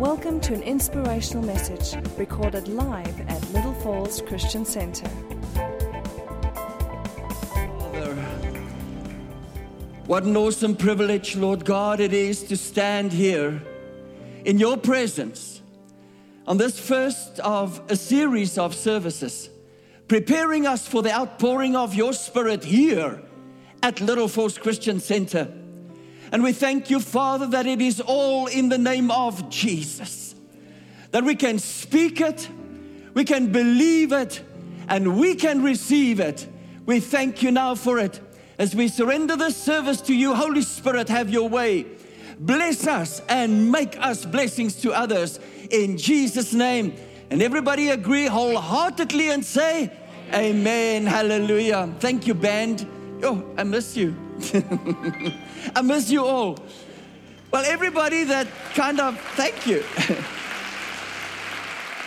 Welcome to an inspirational message recorded live at Little Falls Christian Center. Father, what an awesome privilege, Lord God, it is to stand here in your presence on this first of a series of services, preparing us for the outpouring of your Spirit here at Little Falls Christian Center. And we thank you, Father, that it is all in the name of Jesus. That we can speak it, we can believe it, and we can receive it. We thank you now for it. As we surrender this service to you, Holy Spirit, have your way. Bless us and make us blessings to others in Jesus' name. And everybody agree wholeheartedly and say, Amen. Hallelujah. Thank you, band. Oh, I miss you. I miss you all. Well, everybody that kind of, thank you.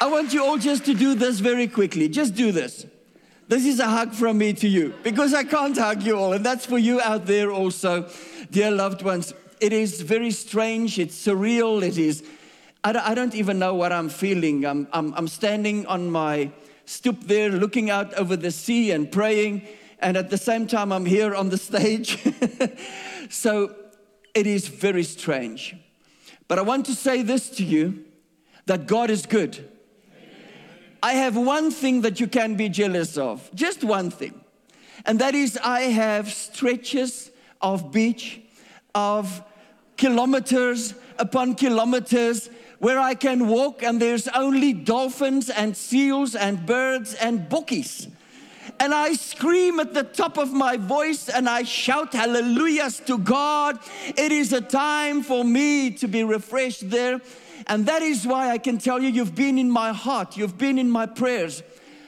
I want you all just to do this very quickly. Just do this. This is a hug from me to you because I can't hug you all, and that's for you out there also, dear loved ones. It is very strange, it's surreal, it is. I don't, even know what I'm feeling. I'm, I'm, I'm standing on my stoop there, looking out over the sea and praying, and at the same time, I'm here on the stage. so it is very strange. But I want to say this to you that God is good. I have one thing that you can be jealous of, just one thing. And that is, I have stretches of beach, of kilometers upon kilometers where I can walk, and there's only dolphins and seals and birds and bookies. And I scream at the top of my voice and I shout hallelujahs to God. It is a time for me to be refreshed there. And that is why I can tell you, you've been in my heart, you've been in my prayers.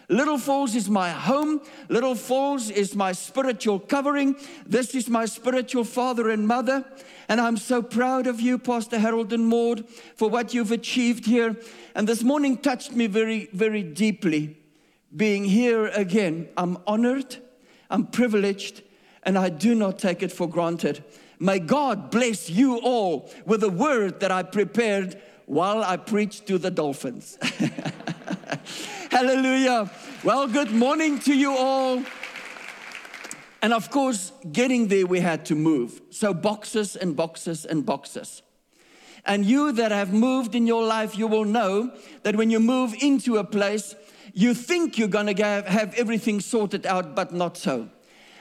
Little Falls is my home. Little Falls is my spiritual covering. This is my spiritual father and mother. And I'm so proud of you, Pastor Harold and Maud, for what you've achieved here. And this morning touched me very, very deeply. Being here again, I'm honored, I'm privileged, and I do not take it for granted. May God bless you all with a word that I prepared while I preached to the dolphins. Hallelujah. Well, good morning to you all. And of course, getting there, we had to move. So, boxes and boxes and boxes. And you that have moved in your life, you will know that when you move into a place, you think you're going to have everything sorted out, but not so.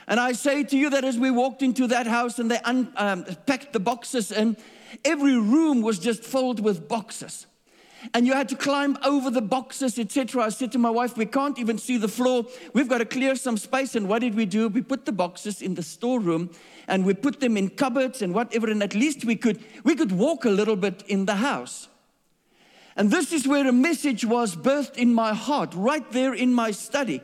And I say to you that as we walked into that house and they unpacked um, the boxes, and every room was just filled with boxes and you had to climb over the boxes, etc. I said to my wife, We can't even see the floor. We've got to clear some space. And what did we do? We put the boxes in the storeroom and we put them in cupboards and whatever, and at least we could we could walk a little bit in the house. And this is where a message was birthed in my heart, right there in my study.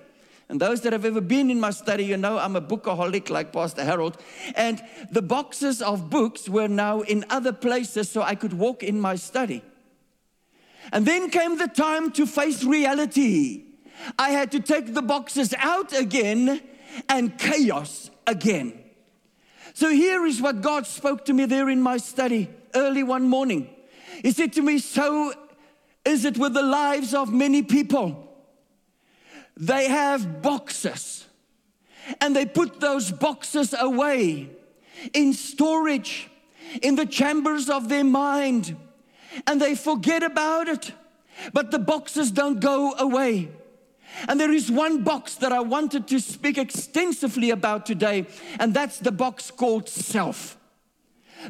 And those that have ever been in my study, you know I'm a bookaholic like Pastor Harold. And the boxes of books were now in other places so I could walk in my study. And then came the time to face reality. I had to take the boxes out again and chaos again. So here is what God spoke to me there in my study early one morning. He said to me, So is it with the lives of many people. They have boxes and they put those boxes away in storage in the chambers of their mind and they forget about it. But the boxes don't go away. And there is one box that I wanted to speak extensively about today, and that's the box called self.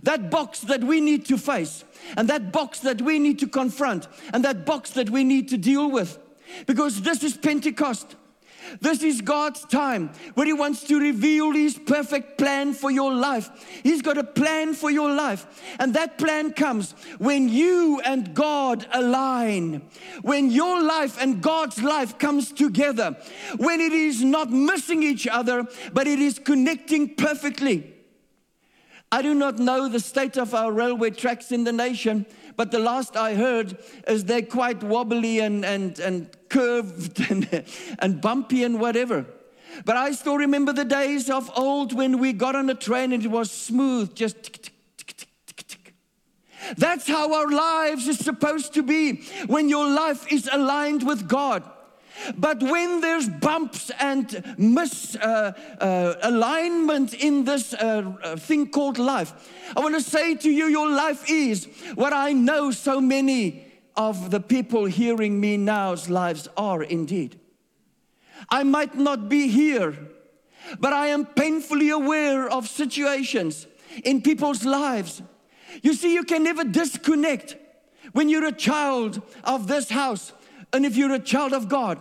That box that we need to face, and that box that we need to confront, and that box that we need to deal with. Because this is Pentecost. This is God's time where He wants to reveal His perfect plan for your life. He's got a plan for your life. And that plan comes when you and God align, when your life and God's life comes together, when it is not missing each other, but it is connecting perfectly. I do not know the state of our railway tracks in the nation, but the last I heard is they're quite wobbly and, and, and curved and, and bumpy and whatever. But I still remember the days of old when we got on a train and it was smooth, just tick, tick, tick. That's how our lives is supposed to be when your life is aligned with God. But when there's bumps and misalignment uh, uh, in this uh, uh, thing called life, I want to say to you, your life is what I know so many of the people hearing me now's lives are indeed. I might not be here, but I am painfully aware of situations in people's lives. You see, you can never disconnect when you're a child of this house and if you're a child of God.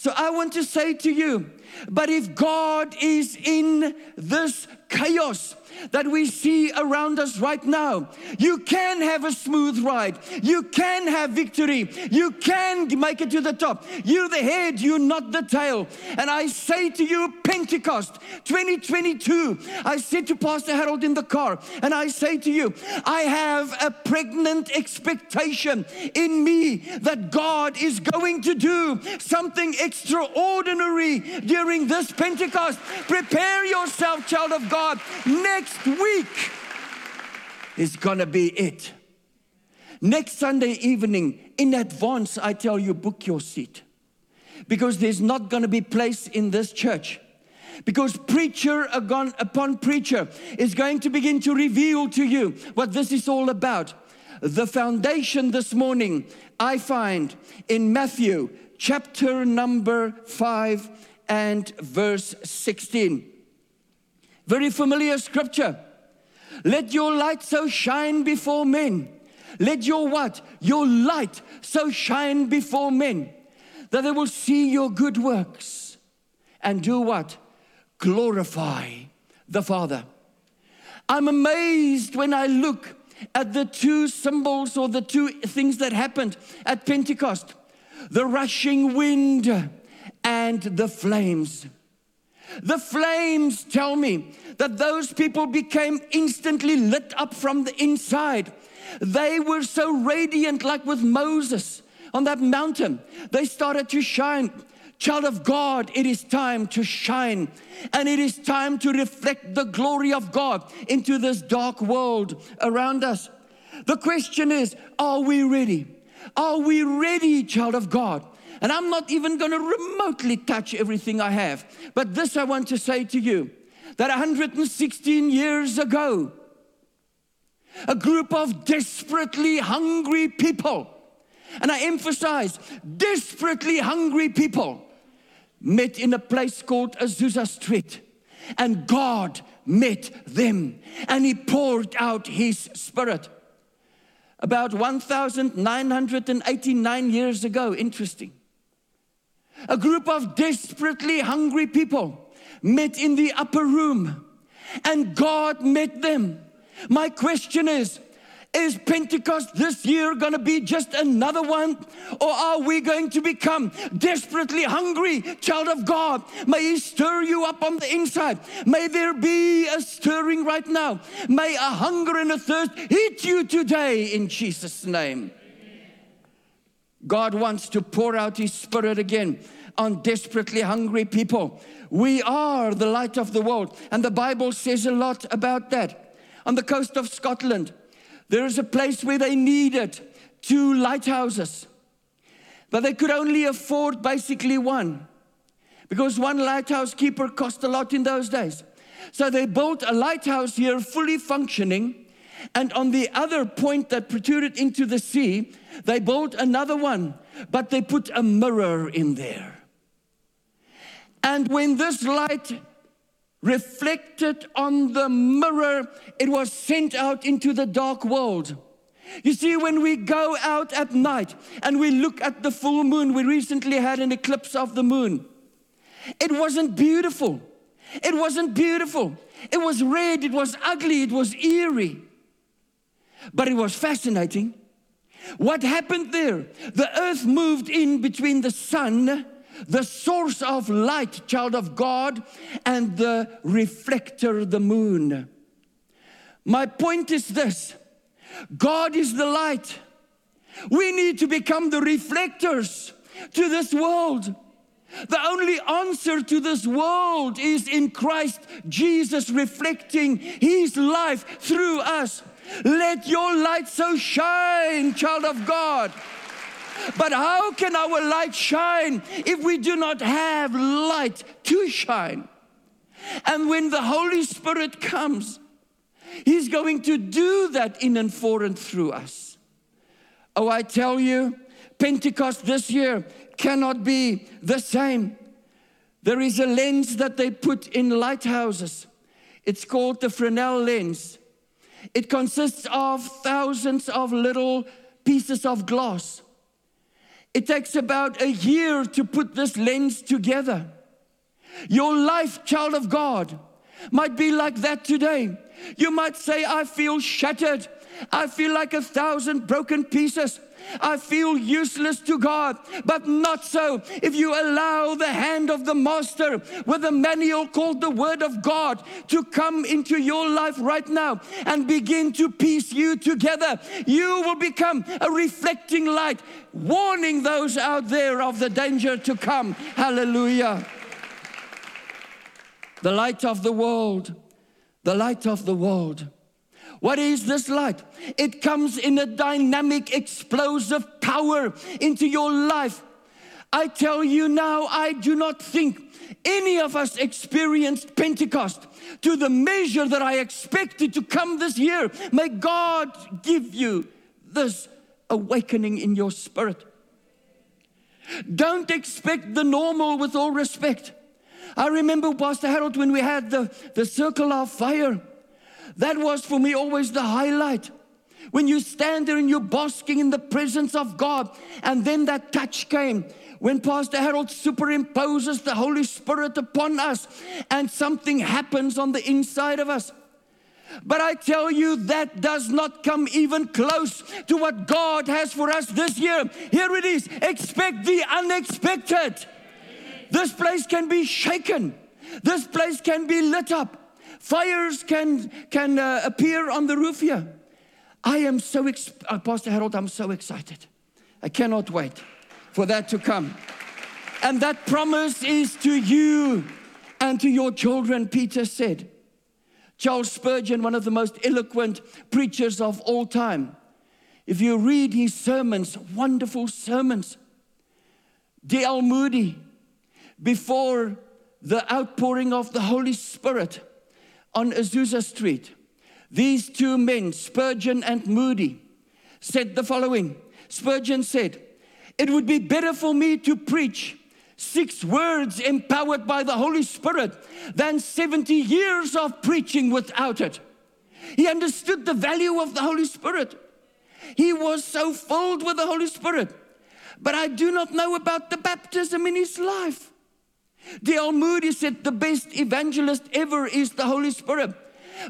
So I want to say to you, but if God is in this chaos, that we see around us right now. You can have a smooth ride. You can have victory. You can make it to the top. You're the head, you're not the tail. And I say to you, Pentecost 2022, I said to Pastor Harold in the car, and I say to you, I have a pregnant expectation in me that God is going to do something extraordinary during this Pentecost. Prepare yourself, child of God. Next next week is gonna be it. Next Sunday evening, in advance, I tell you, book your seat. Because there's not gonna be place in this church. Because preacher upon preacher is going to begin to reveal to you what this is all about. The foundation this morning, I find in Matthew chapter number 5 and verse 16. Very familiar scripture. Let your light so shine before men. Let your what? Your light so shine before men that they will see your good works and do what? Glorify the Father. I'm amazed when I look at the two symbols or the two things that happened at Pentecost the rushing wind and the flames. The flames tell me that those people became instantly lit up from the inside. They were so radiant, like with Moses on that mountain. They started to shine. Child of God, it is time to shine and it is time to reflect the glory of God into this dark world around us. The question is, are we ready? Are we ready, child of God? And I'm not even going to remotely touch everything I have. But this I want to say to you that 116 years ago, a group of desperately hungry people, and I emphasize desperately hungry people, met in a place called Azusa Street. And God met them and He poured out His Spirit. About 1,989 years ago, interesting. A group of desperately hungry people met in the upper room and God met them. My question is, is Pentecost this year going to be just another one? Or are we going to become desperately hungry, child of God? May He stir you up on the inside. May there be a stirring right now. May a hunger and a thirst hit you today in Jesus' name. God wants to pour out His Spirit again on desperately hungry people. We are the light of the world, and the Bible says a lot about that. On the coast of Scotland, there is a place where they needed two lighthouses, but they could only afford basically one because one lighthouse keeper cost a lot in those days. So they built a lighthouse here fully functioning and on the other point that protruded into the sea, they built another one, but they put a mirror in there. And when this light reflected on the mirror, it was sent out into the dark world. You see, when we go out at night and we look at the full moon, we recently had an eclipse of the moon. It wasn't beautiful. It wasn't beautiful. It was red, it was ugly, it was eerie but it was fascinating. What happened there? The earth moved in between the sun, the source of light, child of God, and the reflector, the moon. My point is this God is the light. We need to become the reflectors to this world. The only answer to this world is in Christ Jesus reflecting His life through us. Let your light so shine, child of God. But how can our light shine if we do not have light to shine? And when the Holy Spirit comes, He's going to do that in and for and through us. Oh, I tell you, Pentecost this year cannot be the same. There is a lens that they put in lighthouses. It's called the Fresnel lens. It consists of thousands of little pieces of glass. It takes about a year to put this lens together. Your life, child of God, might be like that today. You might say, I feel shattered. I feel like a thousand broken pieces. I feel useless to God, but not so if you allow the hand of the Master with a manual called the Word of God to come into your life right now and begin to piece you together. You will become a reflecting light, warning those out there of the danger to come. Hallelujah. The light of the world, the light of the world what is this light? It comes in a dynamic, explosive power into your life. I tell you now, I do not think any of us experienced Pentecost to the measure that I expected to come this year. May God give you this awakening in your spirit. Don't expect the normal with all respect. I remember, Pastor Harold, when we had the, the circle of fire. That was for me always the highlight. When you stand there and you're basking in the presence of God, and then that touch came. When Pastor Harold superimposes the Holy Spirit upon us, and something happens on the inside of us. But I tell you, that does not come even close to what God has for us this year. Here it is expect the unexpected. This place can be shaken, this place can be lit up. Fires can, can uh, appear on the roof here. I am so, ex- uh, Pastor Harold, I'm so excited. I cannot wait for that to come. And that promise is to you and to your children, Peter said. Charles Spurgeon, one of the most eloquent preachers of all time, if you read his sermons, wonderful sermons, D.L. Moody, before the outpouring of the Holy Spirit, on Azusa Street, these two men, Spurgeon and Moody, said the following Spurgeon said, It would be better for me to preach six words empowered by the Holy Spirit than 70 years of preaching without it. He understood the value of the Holy Spirit. He was so filled with the Holy Spirit. But I do not know about the baptism in his life. D.L. Moody said the best evangelist ever is the Holy Spirit.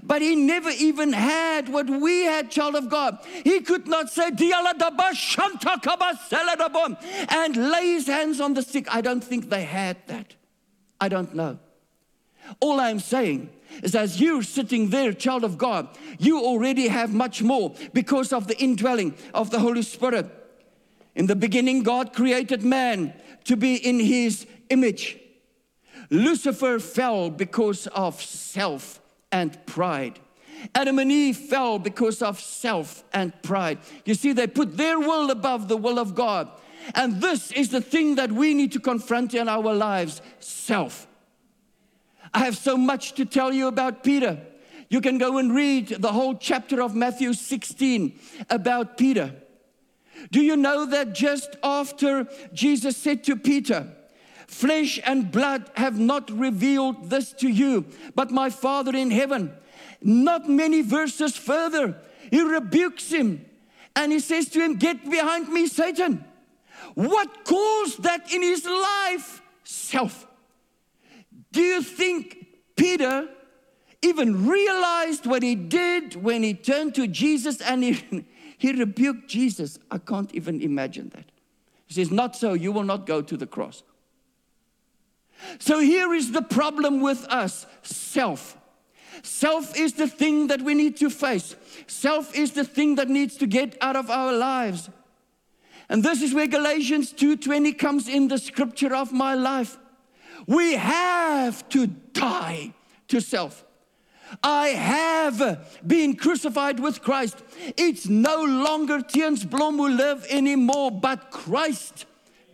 But he never even had what we had, child of God. He could not say, and lay his hands on the sick. I don't think they had that. I don't know. All I'm saying is, as you're sitting there, child of God, you already have much more because of the indwelling of the Holy Spirit. In the beginning, God created man to be in his image. Lucifer fell because of self and pride. Adam and Eve fell because of self and pride. You see, they put their will above the will of God. And this is the thing that we need to confront in our lives self. I have so much to tell you about Peter. You can go and read the whole chapter of Matthew 16 about Peter. Do you know that just after Jesus said to Peter, Flesh and blood have not revealed this to you, but my Father in heaven. Not many verses further, he rebukes him and he says to him, Get behind me, Satan. What caused that in his life? Self. Do you think Peter even realized what he did when he turned to Jesus and he, he rebuked Jesus? I can't even imagine that. He says, Not so, you will not go to the cross. So here is the problem with us self. Self is the thing that we need to face. Self is the thing that needs to get out of our lives. And this is where Galatians 2:20 comes in the scripture of my life. We have to die to self. I have been crucified with Christ. It's no longer Tiens Blom who live anymore, but Christ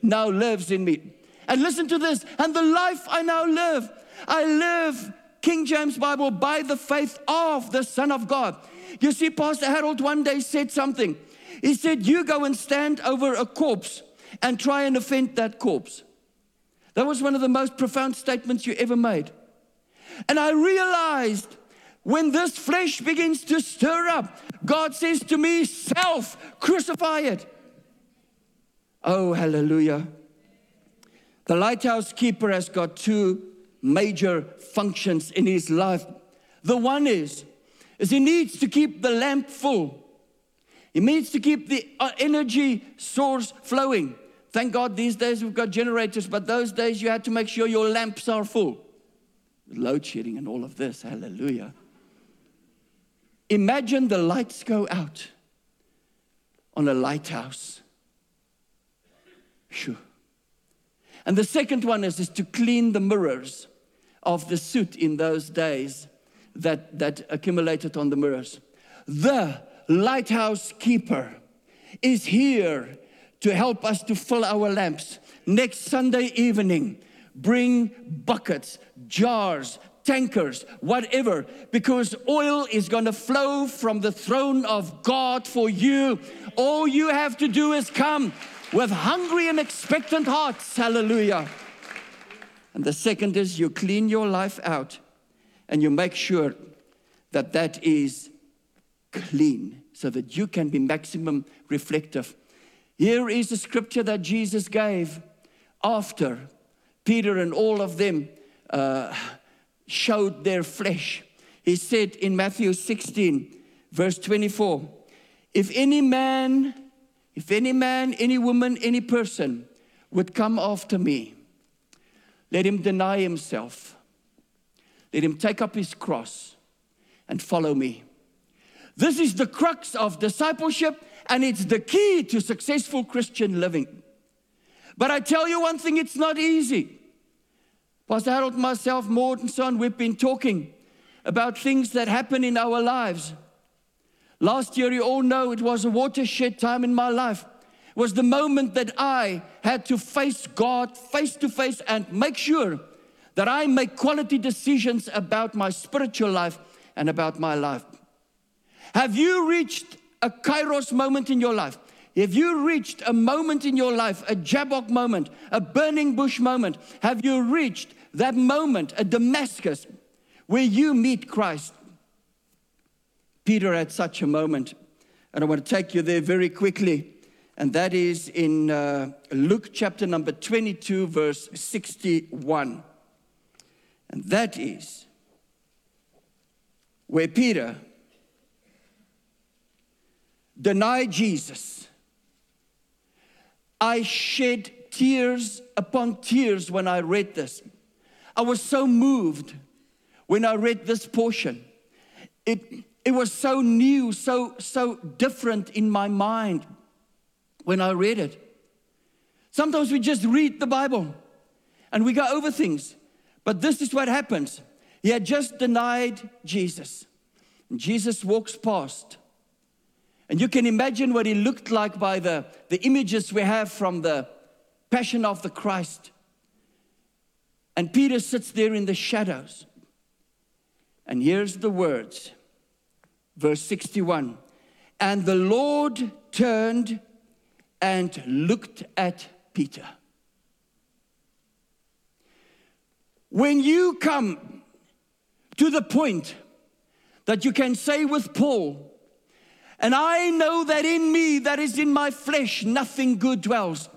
now lives in me. And listen to this, and the life I now live, I live, King James Bible, by the faith of the Son of God. You see, Pastor Harold one day said something. He said, You go and stand over a corpse and try and offend that corpse. That was one of the most profound statements you ever made. And I realized when this flesh begins to stir up, God says to me, Self, crucify it. Oh, hallelujah. The lighthouse keeper has got two major functions in his life. The one is, is he needs to keep the lamp full. He needs to keep the uh, energy source flowing. Thank God these days we've got generators, but those days you had to make sure your lamps are full. Load shedding and all of this, hallelujah. Imagine the lights go out on a lighthouse. Sure. And the second one is, is to clean the mirrors of the soot in those days that, that accumulated on the mirrors. The lighthouse keeper is here to help us to fill our lamps. Next Sunday evening, bring buckets, jars, tankers, whatever, because oil is going to flow from the throne of God for you. All you have to do is come with hungry and expectant hearts. Hallelujah. And the second is you clean your life out and you make sure that that is clean so that you can be maximum reflective. Here is the scripture that Jesus gave after Peter and all of them uh, showed their flesh. He said in Matthew 16, verse 24, if any man if any man, any woman, any person would come after me, let him deny himself. Let him take up his cross and follow me. This is the crux of discipleship, and it's the key to successful Christian living. But I tell you one thing, it's not easy. Pastor Harold, myself, and son, we've been talking about things that happen in our lives Last year, you all know it was a watershed time in my life. It was the moment that I had to face God face to face and make sure that I make quality decisions about my spiritual life and about my life. Have you reached a kairos moment in your life? Have you reached a moment in your life, a Jabbok moment, a burning bush moment? Have you reached that moment, a Damascus, where you meet Christ? Peter had such a moment. And I want to take you there very quickly. And that is in uh, Luke chapter number 22, verse 61. And that is where Peter denied Jesus. I shed tears upon tears when I read this. I was so moved when I read this portion. It, it was so new, so, so different in my mind when I read it. Sometimes we just read the Bible and we go over things. But this is what happens. He had just denied Jesus. And Jesus walks past. And you can imagine what he looked like by the, the images we have from the Passion of the Christ. And Peter sits there in the shadows. And here's the words verse 61. And the Lord turned and looked at Peter. When you come to the point that you can say with Paul, and I know that in me, that is in my flesh, nothing good dwells.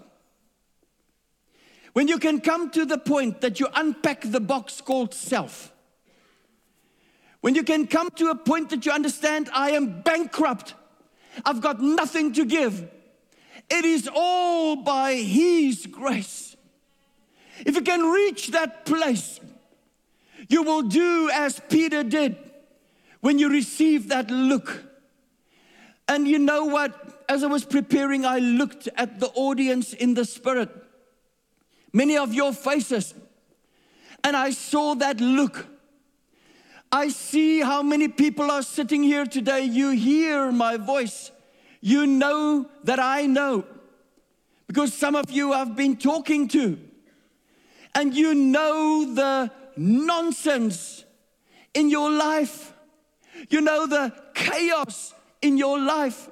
When you can come to the point that you unpack the box called self when you can come to a point that you understand, I am bankrupt, I've got nothing to give. It is all by His grace. If you can reach that place, you will do as Peter did when you receive that look. And you know what? As I was preparing, I looked at the audience in the spirit, many of your faces, and I saw that look. I see how many people are sitting here today. You hear my voice. You know that I know. Because some of you I've been talking to. And you know the nonsense in your life. You know the chaos in your life.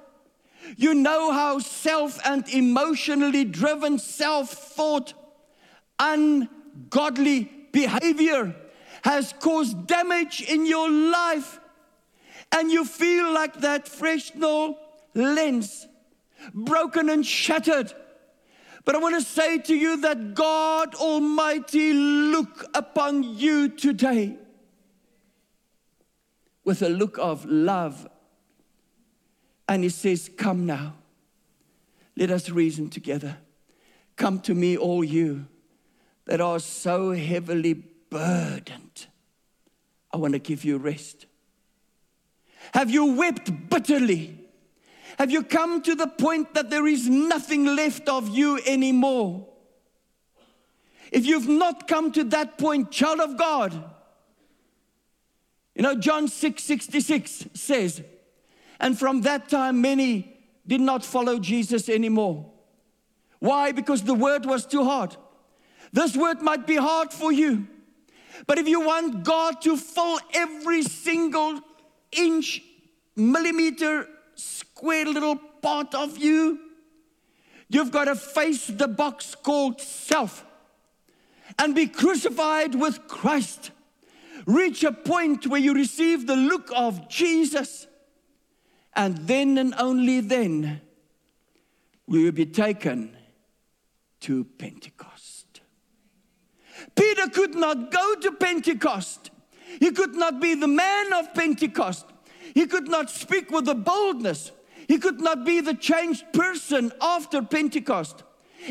You know how self and emotionally driven, self thought, ungodly behavior has caused damage in your life. And you feel like that Fresnel lens, broken and shattered. But I want to say to you that God Almighty look upon you today with a look of love. And He says, Come now, let us reason together. Come to me, all you that are so heavily burdened. I want to give you rest. Have you wept bitterly? Have you come to the point that there is nothing left of you anymore? If you've not come to that point, child of God, you know, John 6 66 says, and from that time many did not follow Jesus anymore. Why? Because the word was too hard. This word might be hard for you, but if you want God to fill every single inch, millimeter, square little part of you, you've got to face the box called self and be crucified with Christ reach a point where you receive the look of Jesus, and then and only then will you be taken to Pentecost. Peter could not go to Pentecost. He could not be the man of Pentecost. He could not speak with the boldness. He could not be the changed person after Pentecost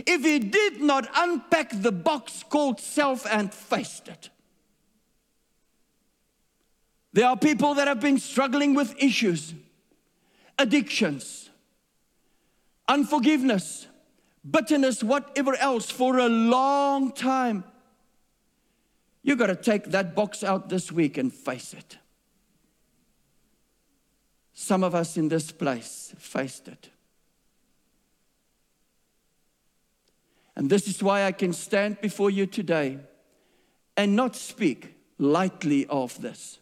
if he did not unpack the box called self and faced it. There are people that have been struggling with issues, addictions, unforgiveness, bitterness, whatever else for a long time. You got to take that box out this week and face it. Some of us in this place faced it. And this is why I can stand before you today and not speak lightly of this.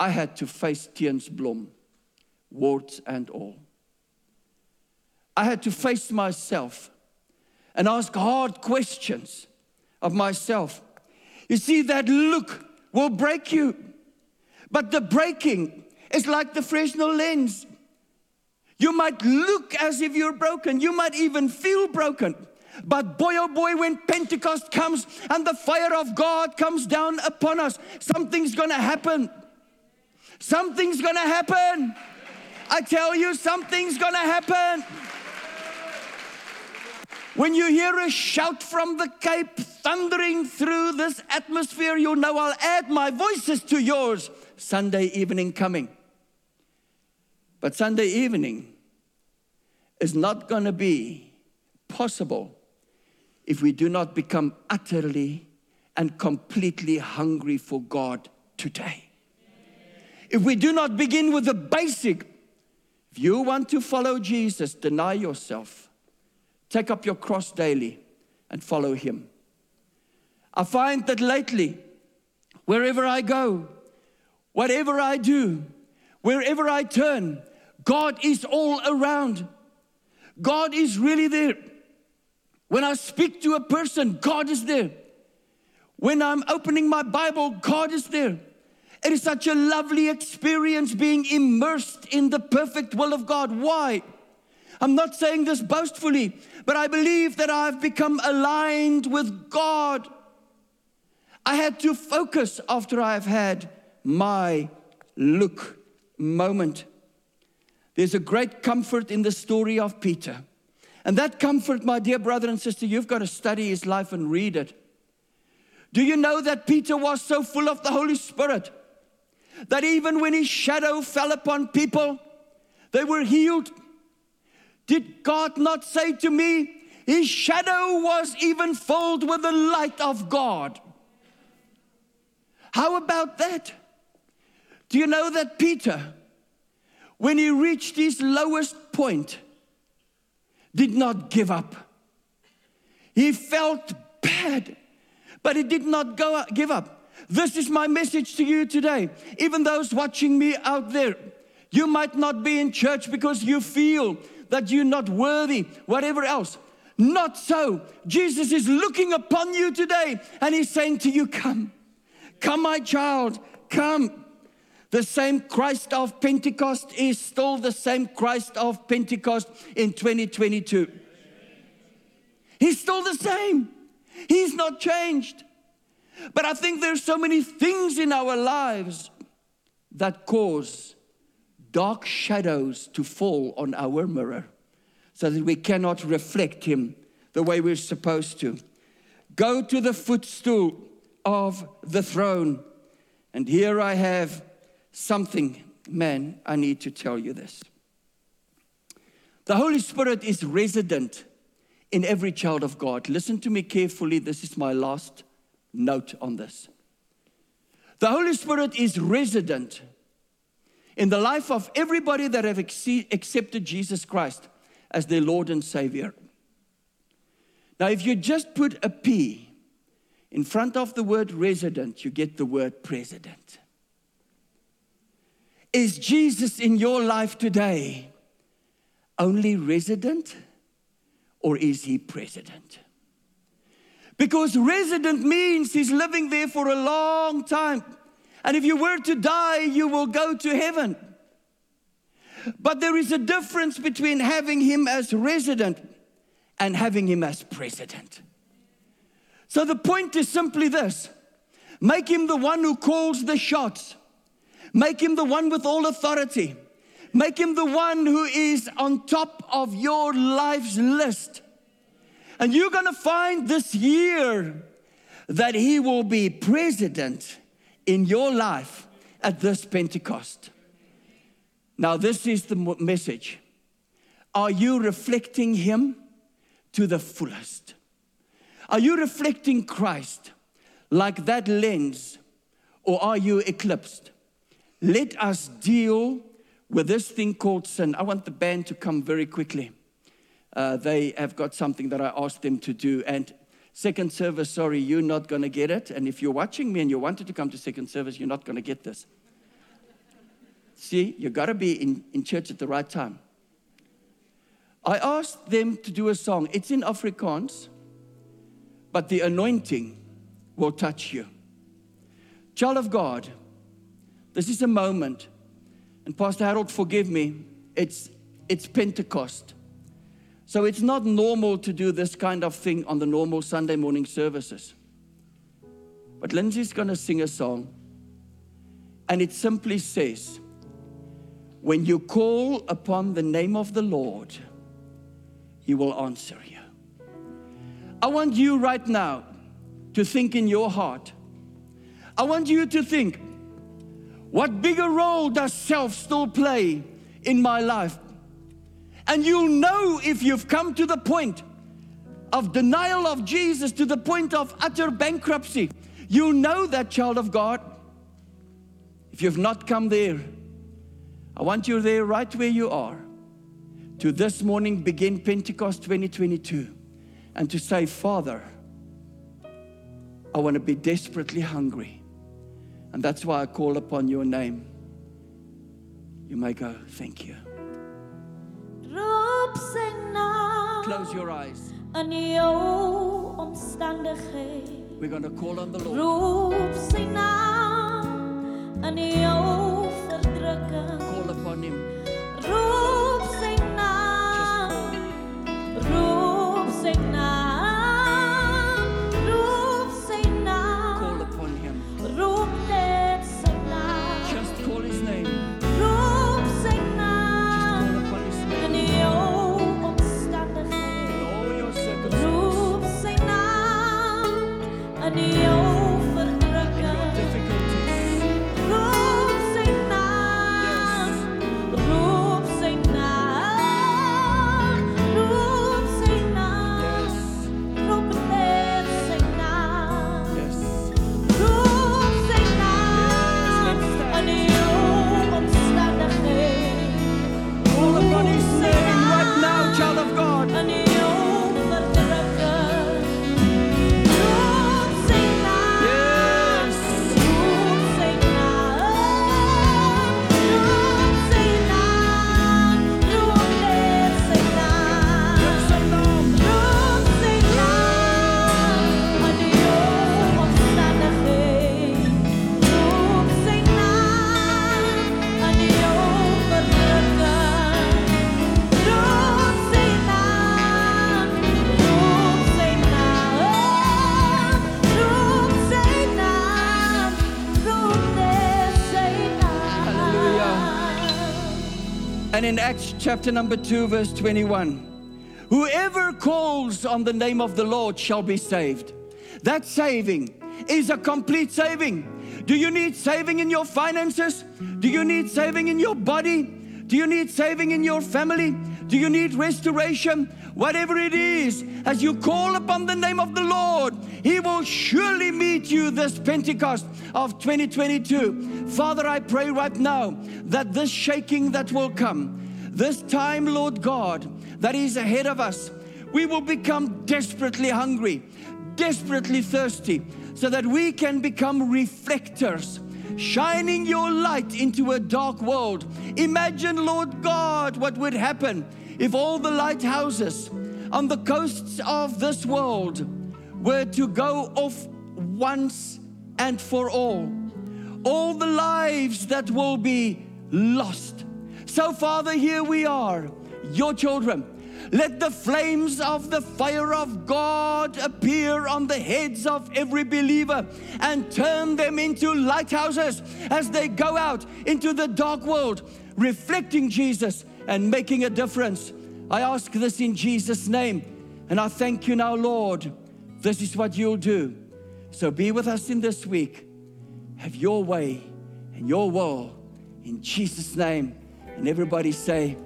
I had to face Teensblom, warts and all. I had to face myself and ask hard questions of myself. You see, that look will break you, but the breaking is like the Fresnel lens. You might look as if you're broken, you might even feel broken. But boy, oh boy, when Pentecost comes and the fire of God comes down upon us, something's gonna happen. Something's gonna happen. I tell you, something's gonna happen. When you hear a shout from the Cape thundering through this atmosphere, you know I'll add my voices to yours. Sunday evening coming. But Sunday evening is not going to be possible if we do not become utterly and completely hungry for God today if we do not begin with the basic, if you want to follow Jesus, deny yourself, take up your cross daily, and follow Him. I find that lately, wherever I go, whatever I do, wherever I turn, God is all around. God is really there. When I speak to a person, God is there. When I'm opening my Bible, God is there. It is such a lovely experience being immersed in the perfect will of God. Why? I'm not saying this boastfully, but I believe that I've become aligned with God. I had to focus after I've had my look moment. There's a great comfort in the story of Peter. And that comfort, my dear brother and sister, you've got to study his life and read it. Do you know that Peter was so full of the Holy Spirit that even when his shadow fell upon people, they were healed. Did God not say to me, his shadow was even filled with the light of God? How about that? Do you know that Peter, when he reached his lowest point, did not give up? He felt bad, but he did not go up, give up. This is my message to you today. Even those watching me out there, you might not be in church because you feel that you're not worthy, whatever else. Not so. Jesus is looking upon you today and he's saying to you, Come, come, my child, come. The same Christ of Pentecost is still the same Christ of Pentecost in 2022. He's still the same. He's not changed. But I think there's so many things in our lives that cause dark shadows to fall on our mirror so that we cannot reflect Him the way we're supposed to. Go to the footstool of the throne. And here I have something, man, I need to tell you this. The Holy Spirit is resident in every child of God. Listen to me carefully. This is my last note on this. The Holy Spirit is resident in the life of everybody that have accepted Jesus Christ as their Lord and Savior. Now, if you just put a P in front of the word resident, you get the word president. Is Jesus in your life today only resident or is he president? Because resident means he's living there for a long time. And if you were to die, you will go to heaven. But there is a difference between having him as resident and having him as president. So the point is simply this make him the one who calls the shots, make him the one with all authority, make him the one who is on top of your life's list. And you're gonna find this year that he will be president in your life at this Pentecost. Now, this is the message. Are you reflecting Him to the fullest? Are you reflecting Christ like that lens, or are you eclipsed? Let us deal with this thing called sin. I want the band to come very quickly. Uh, they have got something that I asked them to do. And second service, sorry, you're not going to get it. And if you're watching me and you wanted to come to second service, you're not going to get this. See, you got to be in, in church at the right time. I asked them to do a song. It's in Afrikaans, but the anointing will touch you. Child of God, this is a moment, and Pastor Harold, forgive me, it's, it's Pentecost. So it's not normal to do this kind of thing on the normal Sunday morning services. But Lindsay's going to sing a song, and it simply says, When you call upon the name of the Lord, He will answer you. I want you right now to think in your heart. I want you to think, what bigger role does self still play in my life? And you'll know if you've come to the point of denial of Jesus, to the point of utter bankruptcy. You'll know that, child of God. If you've not come there, I want you there right where you are to this morning begin Pentecost 2022 and to say, Father, I want to be desperately hungry. And that's why I call upon your name. You may go, Thank you. Sy naam Close your eyes. in omstandigheid. We're going to call on the Lord. Roep naam in verdrukking. Call upon Him. Roep in jou And in Acts chapter number 2, verse 21, whoever calls on the name of the Lord shall be saved. That saving is a complete saving. Do you need saving in your finances? Do you need saving in your body? Do you need saving in your family? Do you need restoration? Whatever it is, as you call upon the name of the Lord, He will surely meet you this Pentecost of 2022. Father, I pray right now that this shaking that will come, this time, Lord God, that is ahead of us, we will become desperately hungry, desperately thirsty, so that we can become reflectors shining your light into a dark world. Imagine, Lord God, what would happen if all the lighthouses on the coasts of this world were to go off once and for all. All the lives that will be lost. So, Father, here we are, your children. Let the flames of the fire of God appear on the heads of every believer and turn them into lighthouses as they go out into the dark world, reflecting Jesus and making a difference. I ask this in Jesus' name, and I thank you now, Lord. This is what you'll do. So be with us in this week. Have your way and your will in Jesus' name. And everybody say,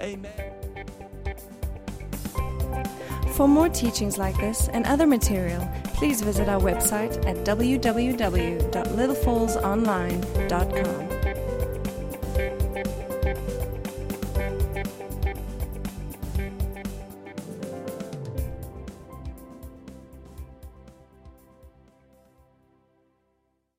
Amen. For more teachings like this and other material, please visit our website at www.littlefallsonline.com.